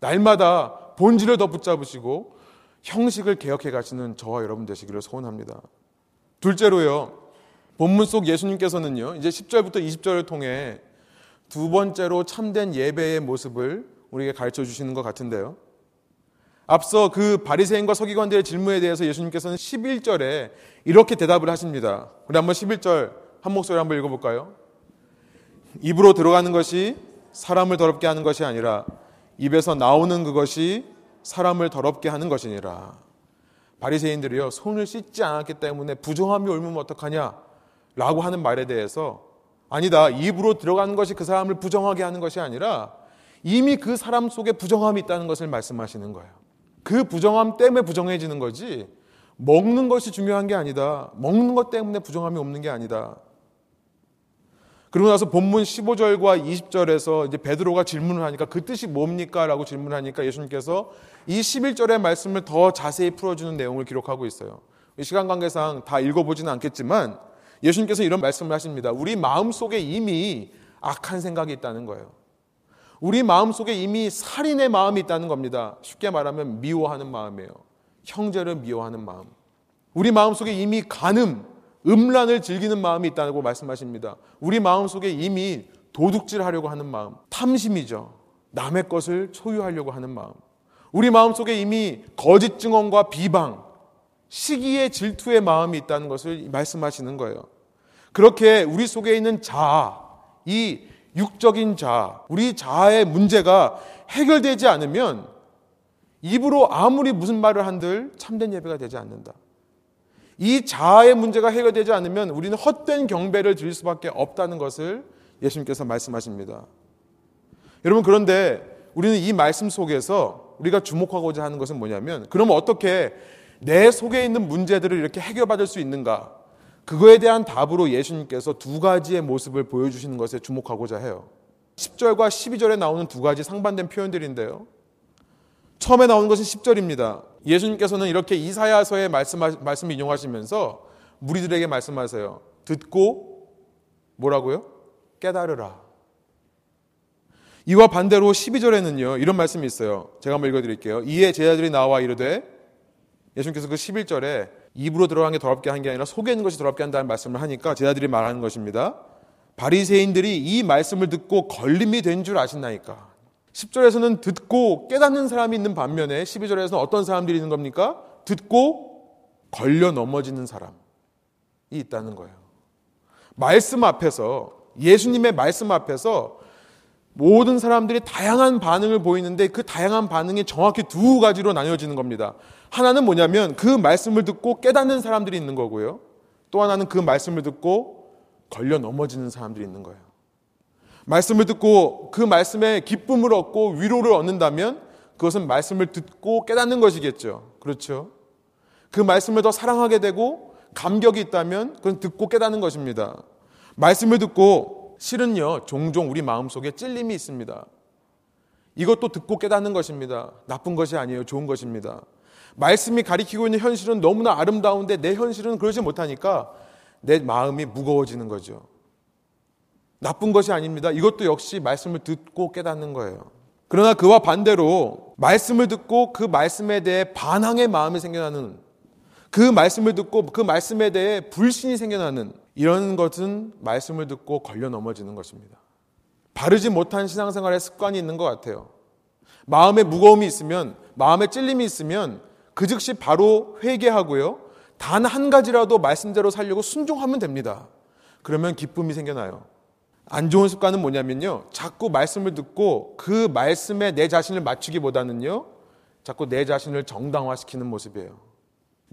날마다 본질을 더 붙잡으시고 형식을 개혁해 가시는 저와 여러분 되시기를 소원합니다. 둘째로요. 본문 속 예수님께서는요. 이제 10절부터 20절을 통해 두 번째로 참된 예배의 모습을 우리에게 가르쳐 주시는 것 같은데요. 앞서 그 바리새인과 서기관들의 질문에 대해서 예수님께서는 11절에 이렇게 대답을 하십니다. 우리 한번 11절 한 목소리 한번 읽어볼까요? 입으로 들어가는 것이 사람을 더럽게 하는 것이 아니라 입에서 나오는 그것이 사람을 더럽게 하는 것이니라. 바리새인들이요 손을 씻지 않았기 때문에 부정함이 옮으면 어떡하냐? 라고 하는 말에 대해서 아니다. 입으로 들어가는 것이 그 사람을 부정하게 하는 것이 아니라 이미 그 사람 속에 부정함이 있다는 것을 말씀하시는 거예요. 그 부정함 때문에 부정해지는 거지 먹는 것이 중요한 게 아니다. 먹는 것 때문에 부정함이 없는 게 아니다. 그리고 나서 본문 15절과 20절에서 이제 베드로가 질문을 하니까 그 뜻이 뭡니까? 라고 질문하니까 예수님께서 이 11절의 말씀을 더 자세히 풀어주는 내용을 기록하고 있어요. 시간 관계상 다 읽어보지는 않겠지만 예수님께서 이런 말씀을 하십니다. 우리 마음 속에 이미 악한 생각이 있다는 거예요. 우리 마음 속에 이미 살인의 마음이 있다는 겁니다. 쉽게 말하면 미워하는 마음이에요. 형제를 미워하는 마음. 우리 마음 속에 이미 간음, 음란을 즐기는 마음이 있다고 말씀하십니다. 우리 마음 속에 이미 도둑질 하려고 하는 마음, 탐심이죠. 남의 것을 소유하려고 하는 마음. 우리 마음 속에 이미 거짓 증언과 비방, 시기의 질투의 마음이 있다는 것을 말씀하시는 거예요. 그렇게 우리 속에 있는 자아, 이 육적인 자아, 우리 자아의 문제가 해결되지 않으면 입으로 아무리 무슨 말을 한들 참된 예배가 되지 않는다. 이 자아의 문제가 해결되지 않으면 우리는 헛된 경배를 드릴 수밖에 없다는 것을 예수님께서 말씀하십니다. 여러분 그런데 우리는 이 말씀 속에서 우리가 주목하고자 하는 것은 뭐냐면 그러면 어떻게 내 속에 있는 문제들을 이렇게 해결받을 수 있는가? 그거에 대한 답으로 예수님께서 두 가지의 모습을 보여주시는 것에 주목하고자 해요. 10절과 12절에 나오는 두 가지 상반된 표현들인데요. 처음에 나오는 것은 10절입니다. 예수님께서는 이렇게 이사야서의 말씀, 말씀을 인용하시면서 무리들에게 말씀하세요. 듣고 뭐라고요? 깨달으라. 이와 반대로 12절에는요, 이런 말씀이 있어요. 제가 한번 읽어드릴게요. 이에 제자들이 나와 이르되, 예수님께서 그 11절에 입으로 들어간 게 더럽게 한 게 아니라 속에 있는 것이 더럽게 한다는 말씀을 하니까 제자들이 말하는 것입니다. 바리새인들이 이 말씀을 듣고 걸림이 된 줄 아신나이까. 10절에서는 듣고 깨닫는 사람이 있는 반면에 12절에서는 어떤 사람들이 있는 겁니까? 듣고 걸려 넘어지는 사람이 있다는 거예요. 말씀 앞에서 예수님의 말씀 앞에서 모든 사람들이 다양한 반응을 보이는데 그 다양한 반응이 정확히 두 가지로 나뉘어지는 겁니다. 하나는 뭐냐면 그 말씀을 듣고 깨닫는 사람들이 있는 거고요. 또 하나는 그 말씀을 듣고 걸려 넘어지는 사람들이 있는 거예요. 말씀을 듣고 그 말씀에 기쁨을 얻고 위로를 얻는다면 그것은 말씀을 듣고 깨닫는 것이겠죠. 그렇죠. 그 말씀을 더 사랑하게 되고 감격이 있다면 그건 듣고 깨닫는 것입니다. 말씀을 듣고 실은요, 종종 우리 마음속에 찔림이 있습니다. 이것도 듣고 깨닫는 것입니다. 나쁜 것이 아니에요. 좋은 것입니다. 말씀이 가리키고 있는 현실은 너무나 아름다운데 내 현실은 그러지 못하니까 내 마음이 무거워지는 거죠. 나쁜 것이 아닙니다. 이것도 역시 말씀을 듣고 깨닫는 거예요. 그러나 그와 반대로 말씀을 듣고 그 말씀에 대해 반항의 마음이 생겨나는 그 말씀을 듣고 그 말씀에 대해 불신이 생겨나는 이런 것은 말씀을 듣고 걸려 넘어지는 것입니다. 바르지 못한 신앙생활의 습관이 있는 것 같아요. 마음에 무거움이 있으면, 마음에 찔림이 있으면 그 즉시 바로 회개하고요. 단 한 가지라도 말씀대로 살려고 순종하면 됩니다. 그러면 기쁨이 생겨나요. 안 좋은 습관은 뭐냐면요. 자꾸 말씀을 듣고 그 말씀에 내 자신을 맞추기보다는요. 자꾸 내 자신을 정당화시키는 모습이에요.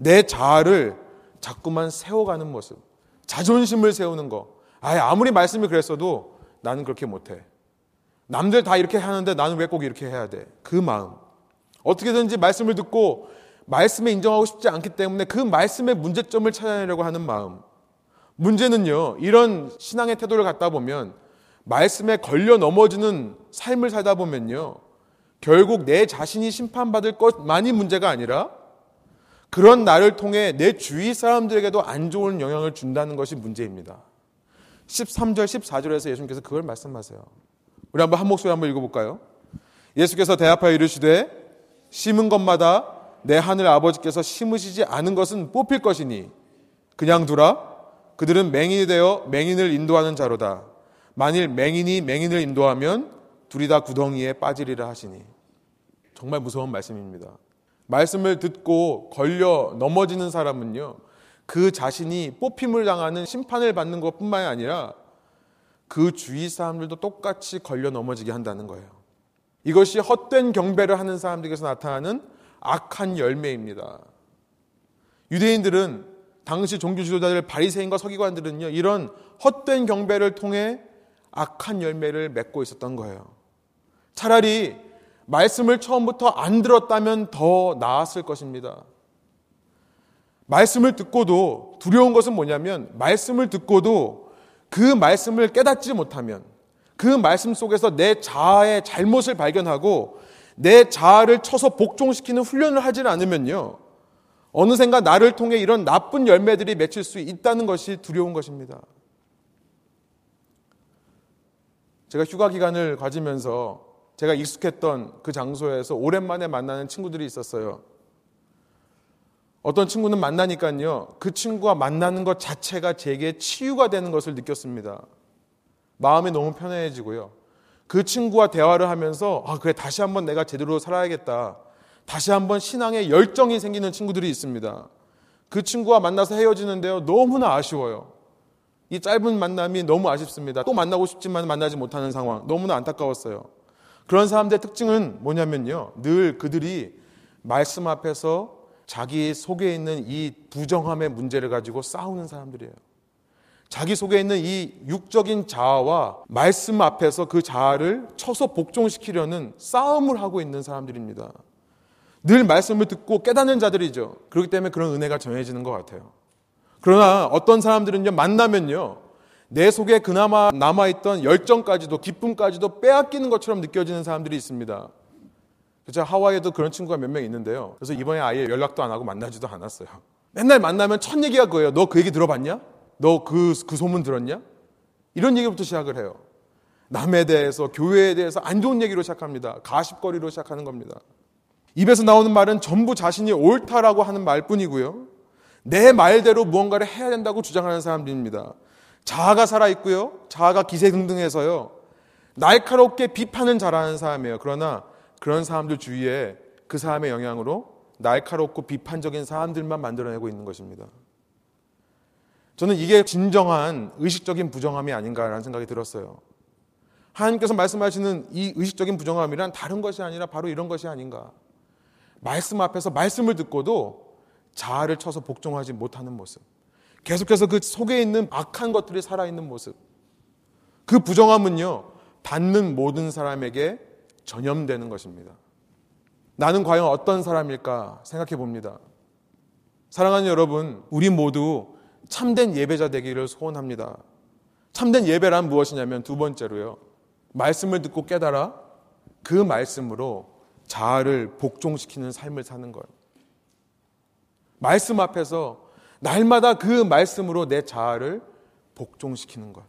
내 자아를 자꾸만 세워가는 모습. 자존심을 세우는 거. 아예 아무리 말씀이 그랬어도 나는 그렇게 못해. 남들 다 이렇게 하는데 나는 왜 꼭 이렇게 해야 돼? 그 마음. 어떻게든지 말씀을 듣고 말씀에 인정하고 싶지 않기 때문에 그 말씀의 문제점을 찾아내려고 하는 마음. 문제는요, 이런 신앙의 태도를 갖다 보면 말씀에 걸려 넘어지는 삶을 살다 보면요, 결국 내 자신이 심판받을 것만이 문제가 아니라 그런 나를 통해 내 주위 사람들에게도 안 좋은 영향을 준다는 것이 문제입니다. 13절, 14절에서 예수님께서 그걸 말씀하세요. 우리 한번 한 목소리 한번 읽어볼까요? 예수께서 대합하여 이르시되 심은 것마다 내 하늘 아버지께서 심으시지 않은 것은 뽑힐 것이니 그냥 두라 그들은 맹인이 되어 맹인을 인도하는 자로다. 만일 맹인이 맹인을 인도하면 둘이 다 구덩이에 빠지리라 하시니. 정말 무서운 말씀입니다. 말씀을 듣고 걸려 넘어지는 사람은요, 그 자신이 뽑힘을 당하는 심판을 받는 것 뿐만이 아니라 그 주위 사람들도 똑같이 걸려 넘어지게 한다는 거예요. 이것이 헛된 경배를 하는 사람들에게서 나타나는 악한 열매입니다. 유대인들은 당시 종교 지도자들 바리새인과 서기관들은요 이런 헛된 경배를 통해 악한 열매를 맺고 있었던 거예요. 차라리 말씀을 처음부터 안 들었다면 더 나았을 것입니다. 말씀을 듣고도 두려운 것은 뭐냐면 말씀을 듣고도 그 말씀을 깨닫지 못하면 그 말씀 속에서 내 자아의 잘못을 발견하고 내 자아를 쳐서 복종시키는 훈련을 하지 않으면요. 어느샌가 나를 통해 이런 나쁜 열매들이 맺힐 수 있다는 것이 두려운 것입니다. 제가 휴가 기간을 가지면서 제가 익숙했던 그 장소에서 오랜만에 만나는 친구들이 있었어요. 어떤 친구는 만나니까요, 그 친구와 만나는 것 자체가 제게 치유가 되는 것을 느꼈습니다. 마음이 너무 편해지고요. 그 친구와 대화를 하면서, 아, 그래, 다시 한번 내가 제대로 살아야겠다. 다시 한번 신앙에 열정이 생기는 친구들이 있습니다. 그 친구와 만나서 헤어지는데요, 너무나 아쉬워요. 이 짧은 만남이 너무 아쉽습니다. 또 만나고 싶지만 만나지 못하는 상황. 너무나 안타까웠어요. 그런 사람들의 특징은 뭐냐면요. 늘 그들이 말씀 앞에서 자기 속에 있는 이 부정함의 문제를 가지고 싸우는 사람들이에요. 자기 속에 있는 이 육적인 자아와 말씀 앞에서 그 자아를 쳐서 복종시키려는 싸움을 하고 있는 사람들입니다. 늘 말씀을 듣고 깨닫는 자들이죠. 그렇기 때문에 그런 은혜가 정해지는 것 같아요. 그러나 어떤 사람들은요, 만나면요, 내 속에 그나마 남아있던 열정까지도, 기쁨까지도 빼앗기는 것처럼 느껴지는 사람들이 있습니다. 그죠? 하와이에도 그런 친구가 몇 명 있는데요. 그래서 이번에 아예 연락도 안 하고 만나지도 않았어요. 맨날 만나면 첫 얘기가 그거예요. 너 그 얘기 들어봤냐? 너 그, 그 소문 들었냐? 이런 얘기부터 시작을 해요. 남에 대해서, 교회에 대해서 안 좋은 얘기로 시작합니다. 가십거리로 시작하는 겁니다. 입에서 나오는 말은 전부 자신이 옳다라고 하는 말뿐이고요. 내 말대로 무언가를 해야 된다고 주장하는 사람들입니다. 자아가 살아있고요. 자아가 기세등등해서요. 날카롭게 비판은 잘하는 사람이에요. 그러나 그런 사람들 주위에 그 사람의 영향으로 날카롭고 비판적인 사람들만 만들어내고 있는 것입니다. 저는 이게 진정한 의식적인 부정함이 아닌가라는 생각이 들었어요. 하나님께서 말씀하시는 이 의식적인 부정함이란 다른 것이 아니라 바로 이런 것이 아닌가. 말씀 앞에서 말씀을 듣고도 자아를 쳐서 복종하지 못하는 모습. 계속해서 그 속에 있는 악한 것들이 살아있는 모습. 그 부정함은요, 닿는 모든 사람에게 전염되는 것입니다. 나는 과연 어떤 사람일까 생각해 봅니다. 사랑하는 여러분, 우리 모두 참된 예배자 되기를 소원합니다. 참된 예배란 무엇이냐면 두 번째로요. 말씀을 듣고 깨달아 그 말씀으로 자아를 복종시키는 삶을 사는 것. 말씀 앞에서 날마다 그 말씀으로 내 자아를 복종시키는 것.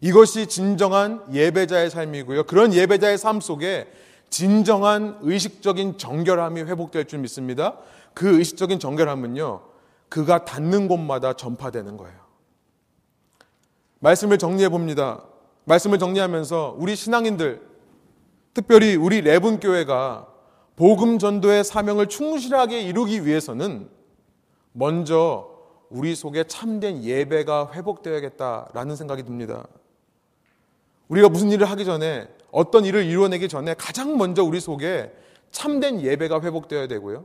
이것이 진정한 예배자의 삶이고요. 그런 예배자의 삶 속에 진정한 의식적인 정결함이 회복될 줄 믿습니다. 그 의식적인 정결함은요, 그가 닿는 곳마다 전파되는 거예요. 말씀을 정리해 봅니다. 말씀을 정리하면서 우리 신앙인들, 특별히 우리 레분 교회가 복음 전도의 사명을 충실하게 이루기 위해서는 먼저 우리 속에 참된 예배가 회복되어야겠다라는 생각이 듭니다. 우리가 무슨 일을 하기 전에 어떤 일을 이루어내기 전에 가장 먼저 우리 속에 참된 예배가 회복되어야 되고요.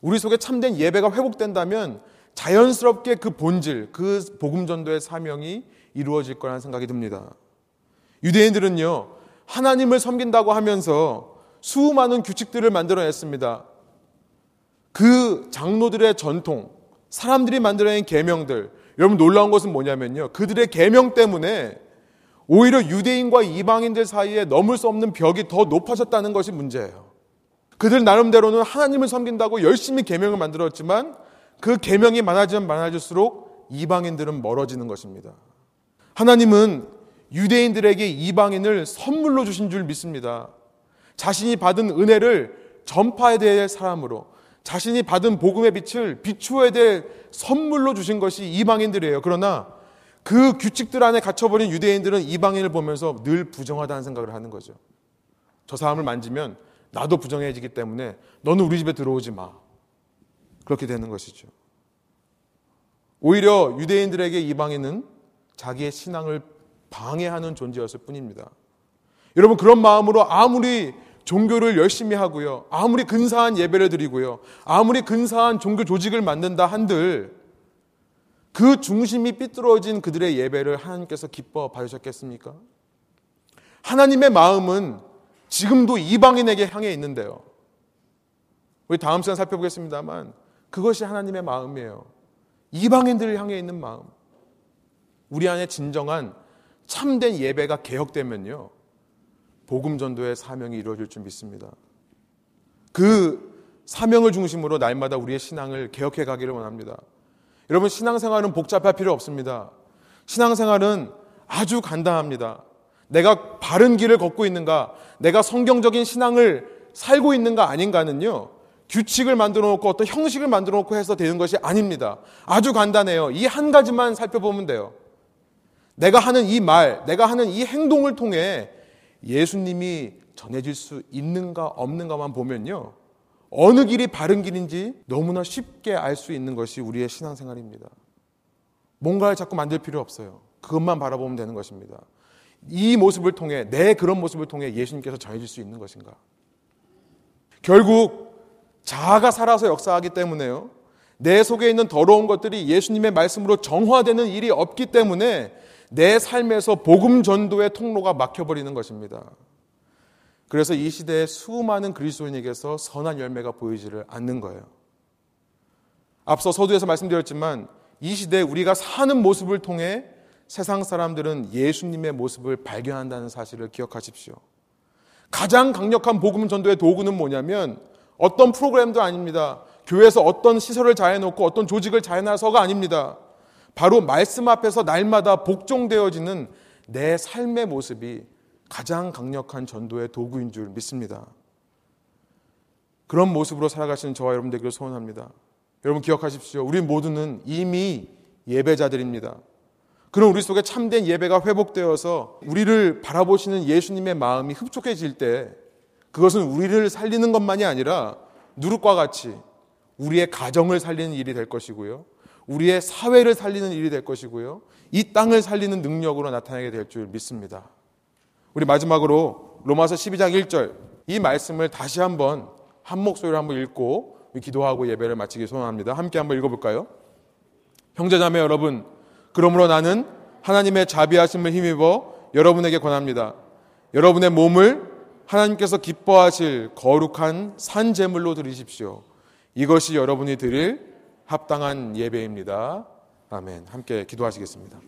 우리 속에 참된 예배가 회복된다면 자연스럽게 그 본질, 그 복음 전도의 사명이 이루어질 거라는 생각이 듭니다. 유대인들은요, 하나님을 섬긴다고 하면서 수많은 규칙들을 만들어냈습니다. 그 장로들의 전통, 사람들이 만들어낸 계명들, 여러분 놀라운 것은 뭐냐면요. 그들의 계명 때문에 오히려 유대인과 이방인들 사이에 넘을 수 없는 벽이 더 높아졌다는 것이 문제예요. 그들 나름대로는 하나님을 섬긴다고 열심히 계명을 만들었지만 그 계명이 많아지면 많아질수록 이방인들은 멀어지는 것입니다. 하나님은 유대인들에게 이방인을 선물로 주신 줄 믿습니다. 자신이 받은 은혜를 전파해야 될 사람으로 자신이 받은 복음의 빛을 비추어야 될 선물로 주신 것이 이방인들이에요. 그러나 그 규칙들 안에 갇혀버린 유대인들은 이방인을 보면서 늘 부정하다는 생각을 하는 거죠. 저 사람을 만지면 나도 부정해지기 때문에 너는 우리 집에 들어오지 마. 그렇게 되는 것이죠. 오히려 유대인들에게 이방인은 자기의 신앙을 방해하는 존재였을 뿐입니다. 여러분 그런 마음으로 아무리 종교를 열심히 하고요. 아무리 근사한 예배를 드리고요. 아무리 근사한 종교 조직을 만든다 한들 그 중심이 삐뚤어진 그들의 예배를 하나님께서 기뻐 받으셨겠습니까? 하나님의 마음은 지금도 이방인에게 향해 있는데요. 우리 다음 시간 살펴보겠습니다만 그것이 하나님의 마음이에요. 이방인들을 향해 있는 마음. 우리 안에 진정한 참된 예배가 개혁되면요. 복음 전도의 사명이 이루어질 줄 믿습니다. 그 사명을 중심으로 날마다 우리의 신앙을 개혁해 가기를 원합니다. 여러분 신앙생활은 복잡할 필요 없습니다. 신앙생활은 아주 간단합니다. 내가 바른 길을 걷고 있는가, 내가 성경적인 신앙을 살고 있는가 아닌가는요. 규칙을 만들어 놓고 어떤 형식을 만들어 놓고 해서 되는 것이 아닙니다. 아주 간단해요. 이 한 가지만 살펴보면 돼요. 내가 하는 이 말, 내가 하는 이 행동을 통해 예수님이 전해질 수 있는가 없는가만 보면요. 어느 길이 바른 길인지 너무나 쉽게 알 수 있는 것이 우리의 신앙생활입니다. 뭔가를 자꾸 만들 필요 없어요. 그것만 바라보면 되는 것입니다. 이 모습을 통해, 내 그런 모습을 통해 예수님께서 전해질 수 있는 것인가. 결국, 자아가 살아서 역사하기 때문에요. 내 속에 있는 더러운 것들이 예수님의 말씀으로 정화되는 일이 없기 때문에 내 삶에서 복음 전도의 통로가 막혀버리는 것입니다. 그래서 이 시대에 수많은 그리스도인에게서 선한 열매가 보이지를 않는 거예요. 앞서 서두에서 말씀드렸지만 이 시대에 우리가 사는 모습을 통해 세상 사람들은 예수님의 모습을 발견한다는 사실을 기억하십시오. 가장 강력한 복음 전도의 도구는 뭐냐면 어떤 프로그램도 아닙니다. 교회에서 어떤 시설을 잘 해놓고 어떤 조직을 잘 해놔서가 아닙니다. 바로 말씀 앞에서 날마다 복종되어지는 내 삶의 모습이 가장 강력한 전도의 도구인 줄 믿습니다. 그런 모습으로 살아가시는 저와 여러분 되기를 소원합니다. 여러분 기억하십시오. 우리 모두는 이미 예배자들입니다. 그럼 우리 속에 참된 예배가 회복되어서 우리를 바라보시는 예수님의 마음이 흡족해질 때 그것은 우리를 살리는 것만이 아니라 누룩과 같이 우리의 가정을 살리는 일이 될 것이고요. 우리의 사회를 살리는 일이 될 것이고요. 이 땅을 살리는 능력으로 나타나게 될 줄 믿습니다. 우리 마지막으로 로마서 12장 1절 이 말씀을 다시 한번 한 목소리로 한번 읽고 기도하고 예배를 마치기 소원합니다. 함께 한번 읽어볼까요? 형제자매 여러분, 그러므로 나는 하나님의 자비하심을 힘입어 여러분에게 권합니다. 여러분의 몸을 하나님께서 기뻐하실 거룩한 산 제물로 드리십시오. 이것이 여러분이 드릴 합당한 예배입니다. 아멘. 함께 기도하시겠습니다.